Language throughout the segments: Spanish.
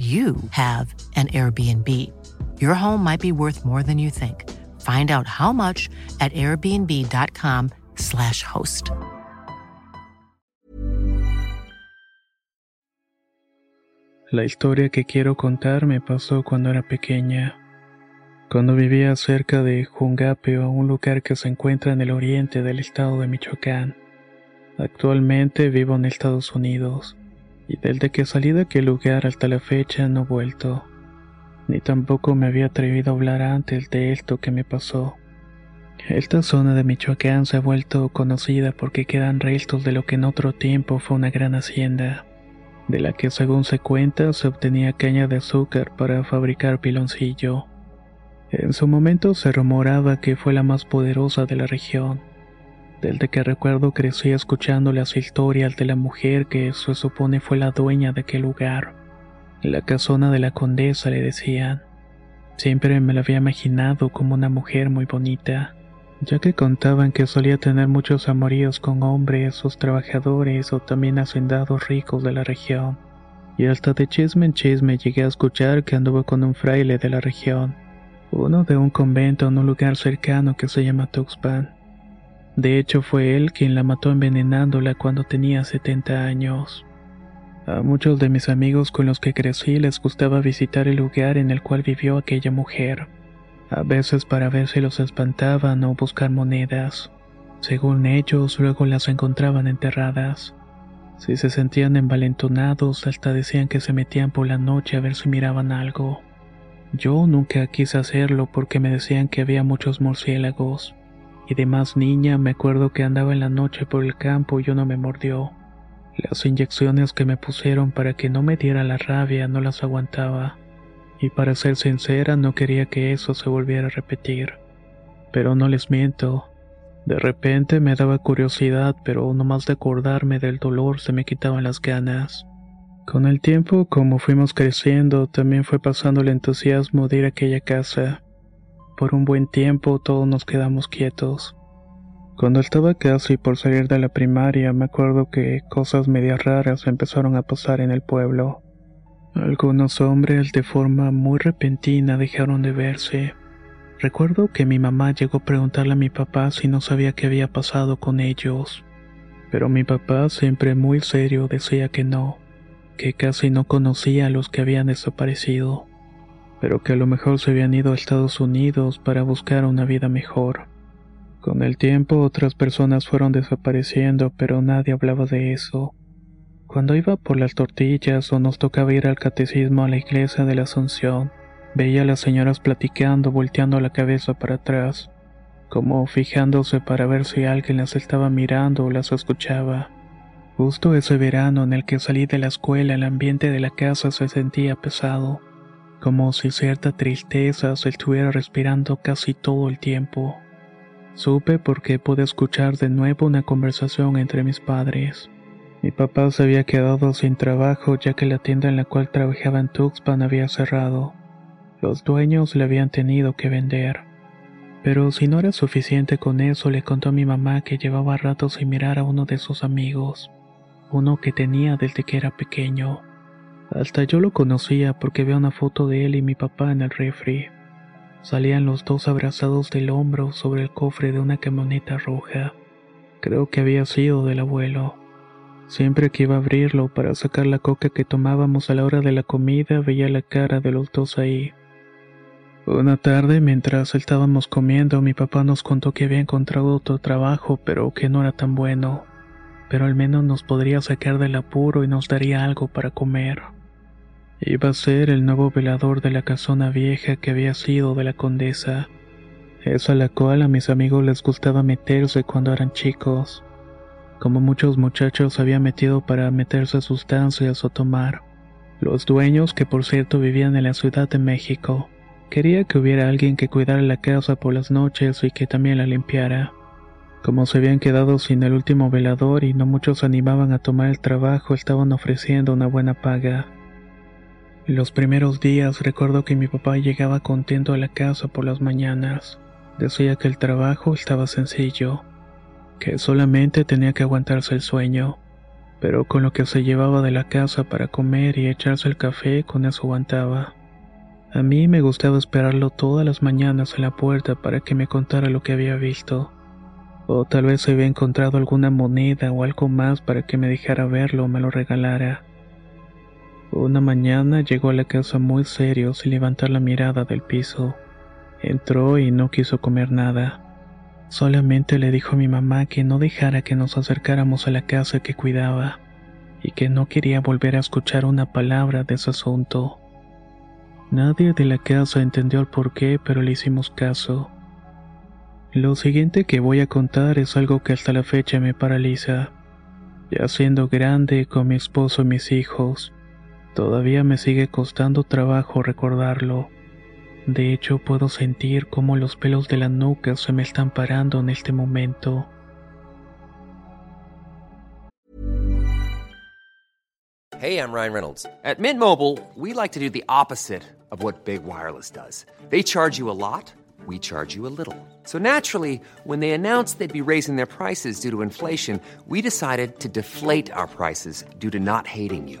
you have an Airbnb. Your home might be worth more than you think. Find out how much at airbnb.com/slash host. La historia que quiero contar me pasó cuando era pequeña. Cuando vivía cerca de Jungapeo, un lugar que se encuentra en el oriente del estado de Michoacán. Actualmente vivo en Estados Unidos y desde que salí de aquel lugar hasta la fecha no he vuelto, ni tampoco me había atrevido a hablar antes de esto que me pasó. Esta zona de Michoacán se ha vuelto conocida porque quedan restos de lo que en otro tiempo fue una gran hacienda, de la que según se cuenta se obtenía caña de azúcar para fabricar piloncillo. En su momento se rumoraba que fue la más poderosa de la región desde que recuerdo crecí escuchando las historias de la mujer que se supone fue la dueña de aquel lugar. La casona de la condesa le decían. Siempre me la había imaginado como una mujer muy bonita, ya que contaban que solía tener muchos amoríos con hombres o trabajadores o también hacendados ricos de la región. Y hasta de chisme en chisme llegué a escuchar que anduvo con un fraile de la región, uno de un convento en un lugar cercano que se llama Tuxpan. De hecho, fue él quien la mató envenenándola cuando tenía 70 años. A muchos de mis amigos con los que crecí les gustaba visitar el lugar en el cual vivió aquella mujer, a veces para ver si los espantaban o buscar monedas. Según ellos, luego las encontraban enterradas. Si se sentían envalentonados, hasta decían que se metían por la noche a ver si miraban algo. Yo nunca quise hacerlo porque me decían que había muchos murciélagos y de más niña me acuerdo que andaba en la noche por el campo y uno me mordió. Las inyecciones que me pusieron para que no me diera la rabia no las aguantaba. Y para ser sincera no quería que eso se volviera a repetir. Pero no les miento. De repente me daba curiosidad, pero no más de acordarme del dolor se me quitaban las ganas. Con el tiempo, como fuimos creciendo, también fue pasando el entusiasmo de ir a aquella casa. Por un buen tiempo todos nos quedamos quietos. Cuando estaba casi por salir de la primaria, me acuerdo que cosas medias raras empezaron a pasar en el pueblo. Algunos hombres de forma muy repentina dejaron de verse. Recuerdo que mi mamá llegó a preguntarle a mi papá si no sabía qué había pasado con ellos. Pero mi papá, siempre muy serio, decía que no, que casi no conocía a los que habían desaparecido pero que a lo mejor se habían ido a Estados Unidos para buscar una vida mejor. Con el tiempo otras personas fueron desapareciendo, pero nadie hablaba de eso. Cuando iba por las tortillas o nos tocaba ir al catecismo a la iglesia de la Asunción, veía a las señoras platicando, volteando la cabeza para atrás, como fijándose para ver si alguien las estaba mirando o las escuchaba. Justo ese verano en el que salí de la escuela el ambiente de la casa se sentía pesado como si cierta tristeza se estuviera respirando casi todo el tiempo. Supe porque pude escuchar de nuevo una conversación entre mis padres. Mi papá se había quedado sin trabajo ya que la tienda en la cual trabajaba en Tuxpan había cerrado. Los dueños le habían tenido que vender. Pero si no era suficiente con eso, le contó a mi mamá que llevaba rato sin mirar a uno de sus amigos, uno que tenía desde que era pequeño. Hasta yo lo conocía porque veo una foto de él y mi papá en el refri. Salían los dos abrazados del hombro sobre el cofre de una camioneta roja. Creo que había sido del abuelo. Siempre que iba a abrirlo para sacar la coca que tomábamos a la hora de la comida, veía la cara de los dos ahí. Una tarde, mientras estábamos comiendo, mi papá nos contó que había encontrado otro trabajo, pero que no era tan bueno. Pero al menos nos podría sacar del apuro y nos daría algo para comer. Iba a ser el nuevo velador de la casona vieja que había sido de la condesa, esa a la cual a mis amigos les gustaba meterse cuando eran chicos, como muchos muchachos había metido para meterse sustancias o tomar. Los dueños, que por cierto vivían en la Ciudad de México, quería que hubiera alguien que cuidara la casa por las noches y que también la limpiara. Como se habían quedado sin el último velador y no muchos animaban a tomar el trabajo, estaban ofreciendo una buena paga. Los primeros días recuerdo que mi papá llegaba contento a la casa por las mañanas. Decía que el trabajo estaba sencillo, que solamente tenía que aguantarse el sueño, pero con lo que se llevaba de la casa para comer y echarse el café, con eso aguantaba. A mí me gustaba esperarlo todas las mañanas en la puerta para que me contara lo que había visto. O tal vez había encontrado alguna moneda o algo más para que me dejara verlo o me lo regalara. Una mañana llegó a la casa muy serio sin levantar la mirada del piso. Entró y no quiso comer nada. Solamente le dijo a mi mamá que no dejara que nos acercáramos a la casa que cuidaba y que no quería volver a escuchar una palabra de ese asunto. Nadie de la casa entendió el porqué, pero le hicimos caso. Lo siguiente que voy a contar es algo que hasta la fecha me paraliza. Ya siendo grande con mi esposo y mis hijos, todavía me sigue costando trabajo recordarlo. De hecho, puedo sentir cómo los pelos de la nuca se me están parando en este momento. Hey, I'm Ryan Reynolds. At Mint Mobile, we like to do the opposite of what Big Wireless does. They charge you a lot we charge you a little. So naturally, when they announced they'd be raising their prices due to inflation, we decided to deflate our prices due to not hating you.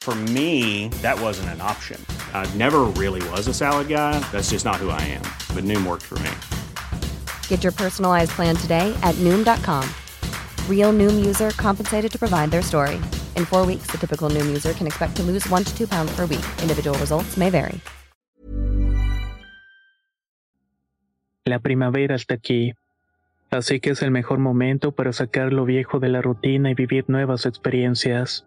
For me, that wasn't an option. I never really was a salad guy. That's just not who I am. But Noom worked for me. Get your personalized plan today at Noom.com. Real Noom user compensated to provide their story. In four weeks, the typical Noom user can expect to lose one to two pounds per week. Individual results may vary. La primavera está aquí. Así que es el mejor momento para sacar lo viejo de la rutina y vivir nuevas experiencias.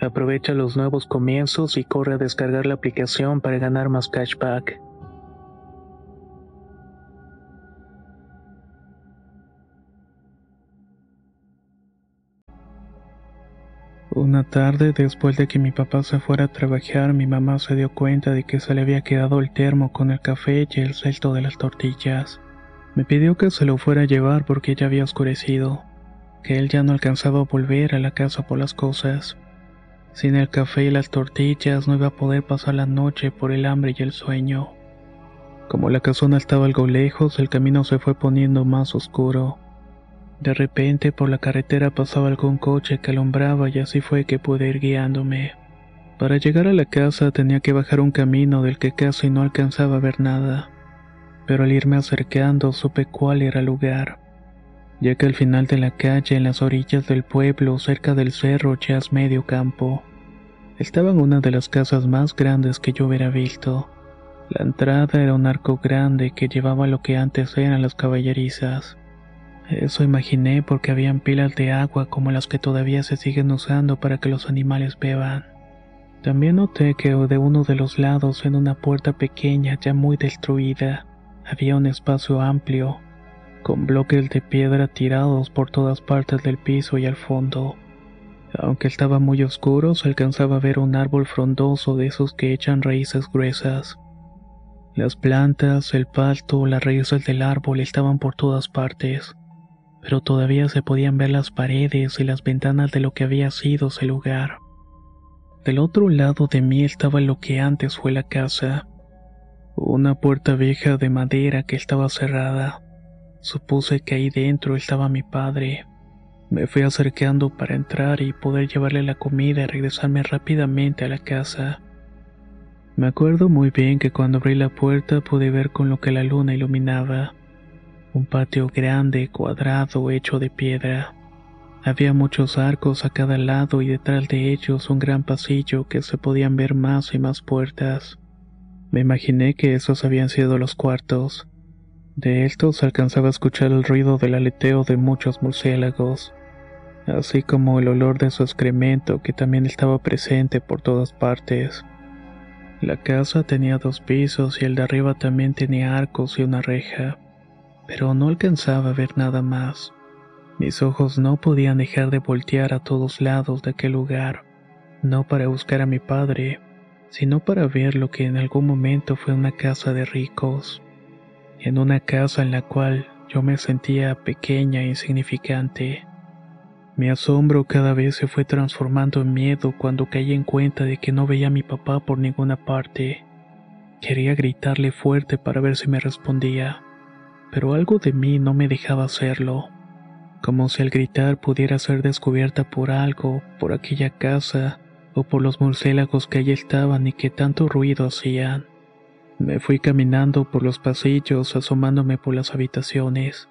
Aprovecha los nuevos comienzos y corre a descargar la aplicación para ganar más cashback. Una tarde, después de que mi papá se fuera a trabajar, mi mamá se dio cuenta de que se le había quedado el termo con el café y el cesto de las tortillas. Me pidió que se lo fuera a llevar porque ya había oscurecido, que él ya no alcanzaba a volver a la casa por las cosas. Sin el café y las tortillas no iba a poder pasar la noche por el hambre y el sueño. Como la casona estaba algo lejos, el camino se fue poniendo más oscuro. De repente por la carretera pasaba algún coche que alumbraba y así fue que pude ir guiándome. Para llegar a la casa tenía que bajar un camino del que casi no alcanzaba a ver nada, pero al irme acercando supe cuál era el lugar, ya que al final de la calle, en las orillas del pueblo, cerca del cerro, ya es medio campo estaba en una de las casas más grandes que yo hubiera visto. La entrada era un arco grande que llevaba lo que antes eran las caballerizas. Eso imaginé porque habían pilas de agua como las que todavía se siguen usando para que los animales beban. También noté que de uno de los lados, en una puerta pequeña ya muy destruida, había un espacio amplio, con bloques de piedra tirados por todas partes del piso y al fondo. Aunque estaba muy oscuro, se alcanzaba a ver un árbol frondoso de esos que echan raíces gruesas. Las plantas, el pasto, las raíces del árbol estaban por todas partes pero todavía se podían ver las paredes y las ventanas de lo que había sido ese lugar. Del otro lado de mí estaba lo que antes fue la casa, una puerta vieja de madera que estaba cerrada. Supuse que ahí dentro estaba mi padre. Me fui acercando para entrar y poder llevarle la comida y regresarme rápidamente a la casa. Me acuerdo muy bien que cuando abrí la puerta pude ver con lo que la luna iluminaba. Un patio grande, cuadrado, hecho de piedra. Había muchos arcos a cada lado y detrás de ellos un gran pasillo que se podían ver más y más puertas. Me imaginé que esos habían sido los cuartos. De estos alcanzaba a escuchar el ruido del aleteo de muchos murciélagos, así como el olor de su excremento que también estaba presente por todas partes. La casa tenía dos pisos y el de arriba también tenía arcos y una reja pero no alcanzaba a ver nada más. Mis ojos no podían dejar de voltear a todos lados de aquel lugar, no para buscar a mi padre, sino para ver lo que en algún momento fue una casa de ricos, en una casa en la cual yo me sentía pequeña e insignificante. Mi asombro cada vez se fue transformando en miedo cuando caí en cuenta de que no veía a mi papá por ninguna parte. Quería gritarle fuerte para ver si me respondía pero algo de mí no me dejaba hacerlo, como si al gritar pudiera ser descubierta por algo, por aquella casa, o por los murciélagos que allí estaban y que tanto ruido hacían. Me fui caminando por los pasillos, asomándome por las habitaciones,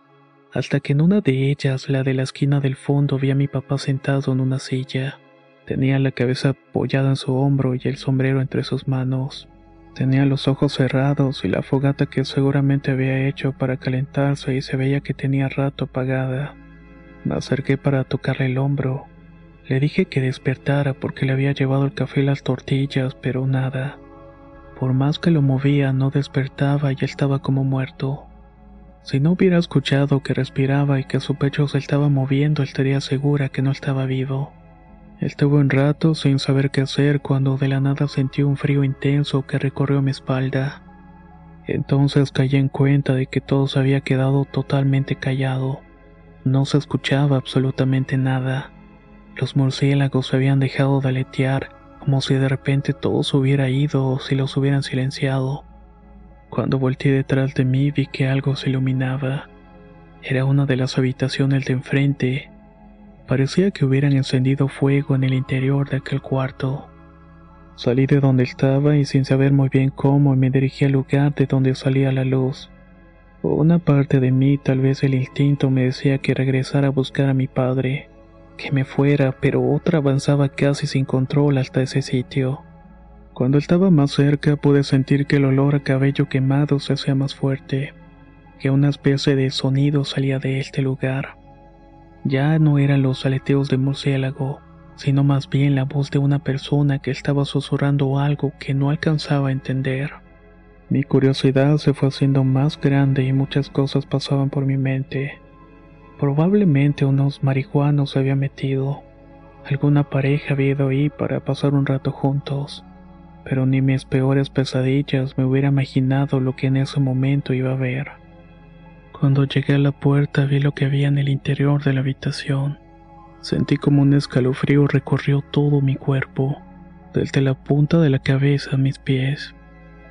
hasta que en una de ellas, la de la esquina del fondo, vi a mi papá sentado en una silla. Tenía la cabeza apoyada en su hombro y el sombrero entre sus manos. Tenía los ojos cerrados y la fogata que seguramente había hecho para calentarse y se veía que tenía rato apagada. Me acerqué para tocarle el hombro. Le dije que despertara porque le había llevado el café y las tortillas, pero nada. Por más que lo movía, no despertaba y estaba como muerto. Si no hubiera escuchado que respiraba y que su pecho se estaba moviendo, estaría segura que no estaba vivo. Estuve un rato sin saber qué hacer cuando de la nada sentí un frío intenso que recorrió mi espalda. Entonces caí en cuenta de que todo se había quedado totalmente callado. No se escuchaba absolutamente nada. Los murciélagos se habían dejado de aletear, como si de repente todo se hubiera ido o si los hubieran silenciado. Cuando volteé detrás de mí vi que algo se iluminaba. Era una de las habitaciones de enfrente, Parecía que hubieran encendido fuego en el interior de aquel cuarto. Salí de donde estaba y sin saber muy bien cómo me dirigí al lugar de donde salía la luz. Una parte de mí, tal vez el instinto, me decía que regresara a buscar a mi padre, que me fuera, pero otra avanzaba casi sin control hasta ese sitio. Cuando estaba más cerca pude sentir que el olor a cabello quemado se hacía más fuerte, que una especie de sonido salía de este lugar. Ya no eran los aleteos de murciélago, sino más bien la voz de una persona que estaba susurrando algo que no alcanzaba a entender. Mi curiosidad se fue haciendo más grande y muchas cosas pasaban por mi mente. Probablemente unos marihuanos se habían metido. Alguna pareja había ido ahí para pasar un rato juntos. Pero ni mis peores pesadillas me hubiera imaginado lo que en ese momento iba a ver. Cuando llegué a la puerta vi lo que había en el interior de la habitación. Sentí como un escalofrío recorrió todo mi cuerpo, desde la punta de la cabeza a mis pies.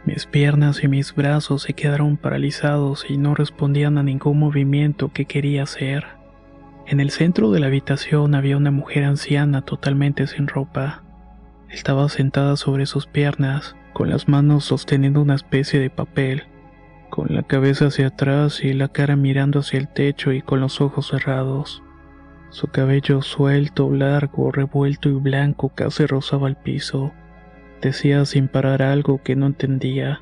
Mis piernas y mis brazos se quedaron paralizados y no respondían a ningún movimiento que quería hacer. En el centro de la habitación había una mujer anciana totalmente sin ropa. Estaba sentada sobre sus piernas, con las manos sosteniendo una especie de papel con la cabeza hacia atrás y la cara mirando hacia el techo y con los ojos cerrados. Su cabello suelto, largo, revuelto y blanco casi rozaba el piso. Decía sin parar algo que no entendía.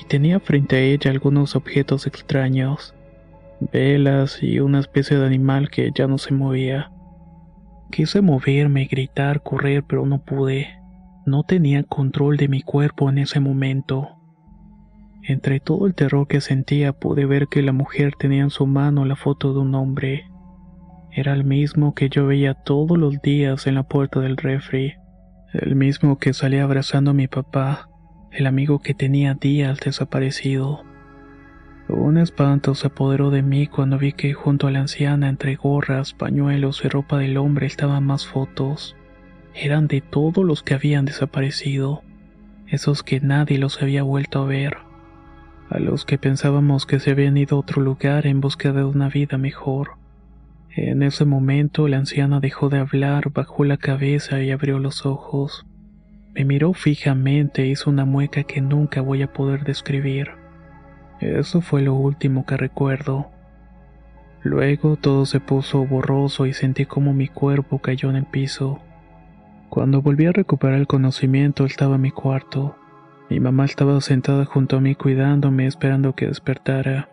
y tenía frente a ella algunos objetos extraños, velas y una especie de animal que ya no se movía. Quise moverme, gritar, correr, pero no pude. No tenía control de mi cuerpo en ese momento. Entre todo el terror que sentía pude ver que la mujer tenía en su mano la foto de un hombre. Era el mismo que yo veía todos los días en la puerta del refri, el mismo que salía abrazando a mi papá, el amigo que tenía días desaparecido. Un espanto se apoderó de mí cuando vi que junto a la anciana entre gorras, pañuelos y ropa del hombre estaban más fotos. Eran de todos los que habían desaparecido, esos que nadie los había vuelto a ver, a los que pensábamos que se habían ido a otro lugar en busca de una vida mejor. En ese momento la anciana dejó de hablar, bajó la cabeza y abrió los ojos. Me miró fijamente e hizo una mueca que nunca voy a poder describir. Eso fue lo último que recuerdo. Luego todo se puso borroso y sentí como mi cuerpo cayó en el piso. Cuando volví a recuperar el conocimiento estaba en mi cuarto. Mi mamá estaba sentada junto a mí cuidándome esperando que despertara.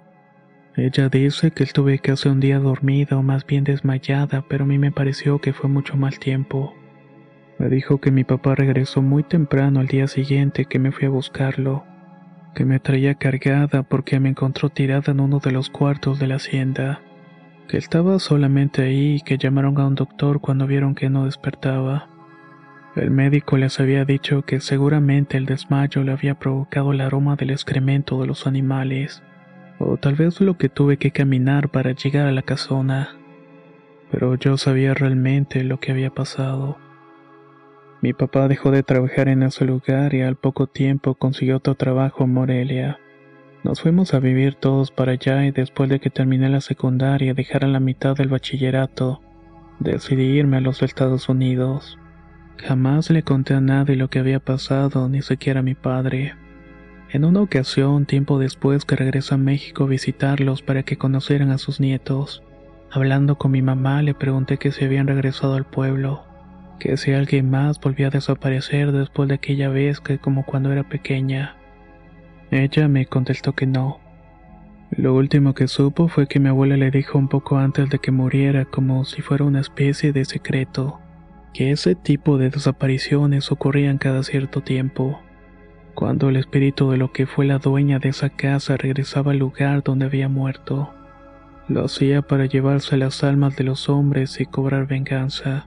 Ella dice que estuve casi un día dormida o más bien desmayada, pero a mí me pareció que fue mucho más tiempo. Me dijo que mi papá regresó muy temprano al día siguiente que me fui a buscarlo, que me traía cargada porque me encontró tirada en uno de los cuartos de la hacienda, que estaba solamente ahí y que llamaron a un doctor cuando vieron que no despertaba. El médico les había dicho que seguramente el desmayo le había provocado el aroma del excremento de los animales o tal vez lo que tuve que caminar para llegar a la casona, pero yo sabía realmente lo que había pasado. Mi papá dejó de trabajar en ese lugar y al poco tiempo consiguió otro trabajo en Morelia. Nos fuimos a vivir todos para allá y después de que terminé la secundaria dejara la mitad del bachillerato, decidí irme a los Estados Unidos. Jamás le conté a nadie lo que había pasado, ni siquiera a mi padre. En una ocasión, tiempo después que regresó a México a visitarlos para que conocieran a sus nietos, hablando con mi mamá le pregunté que si habían regresado al pueblo, que si alguien más volvía a desaparecer después de aquella vez que como cuando era pequeña. Ella me contestó que no. Lo último que supo fue que mi abuela le dijo un poco antes de que muriera como si fuera una especie de secreto, que ese tipo de desapariciones ocurrían cada cierto tiempo cuando el espíritu de lo que fue la dueña de esa casa regresaba al lugar donde había muerto. Lo hacía para llevarse las almas de los hombres y cobrar venganza,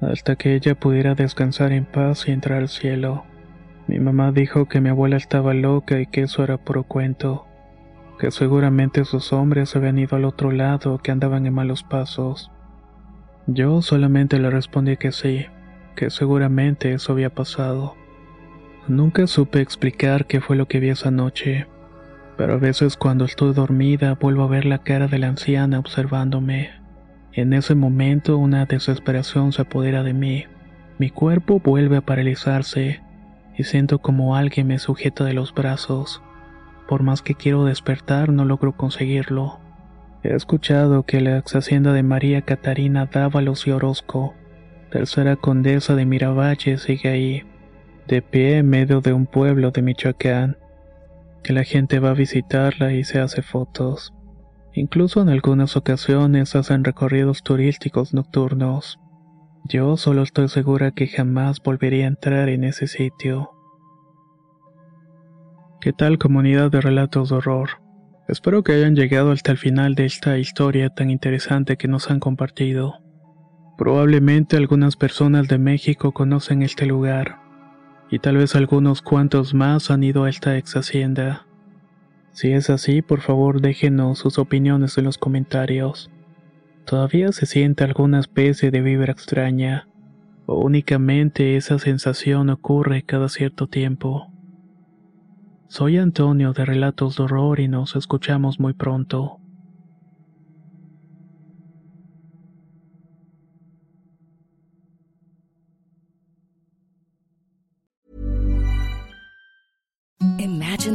hasta que ella pudiera descansar en paz y entrar al cielo. Mi mamá dijo que mi abuela estaba loca y que eso era puro cuento, que seguramente esos hombres habían ido al otro lado, que andaban en malos pasos. Yo solamente le respondí que sí, que seguramente eso había pasado. Nunca supe explicar qué fue lo que vi esa noche, pero a veces cuando estoy dormida vuelvo a ver la cara de la anciana observándome. En ese momento una desesperación se apodera de mí. Mi cuerpo vuelve a paralizarse y siento como alguien me sujeta de los brazos. Por más que quiero despertar no logro conseguirlo. He escuchado que la ex hacienda de María Catarina Dávalos y Orozco, tercera condesa de Miravalle, sigue ahí de pie en medio de un pueblo de Michoacán, que la gente va a visitarla y se hace fotos. Incluso en algunas ocasiones hacen recorridos turísticos nocturnos. Yo solo estoy segura que jamás volvería a entrar en ese sitio. ¿Qué tal comunidad de relatos de horror? Espero que hayan llegado hasta el final de esta historia tan interesante que nos han compartido. Probablemente algunas personas de México conocen este lugar y tal vez algunos cuantos más han ido a esta ex hacienda. Si es así, por favor déjenos sus opiniones en los comentarios. ¿Todavía se siente alguna especie de vibra extraña? ¿O únicamente esa sensación ocurre cada cierto tiempo? Soy Antonio de Relatos de Horror y nos escuchamos muy pronto.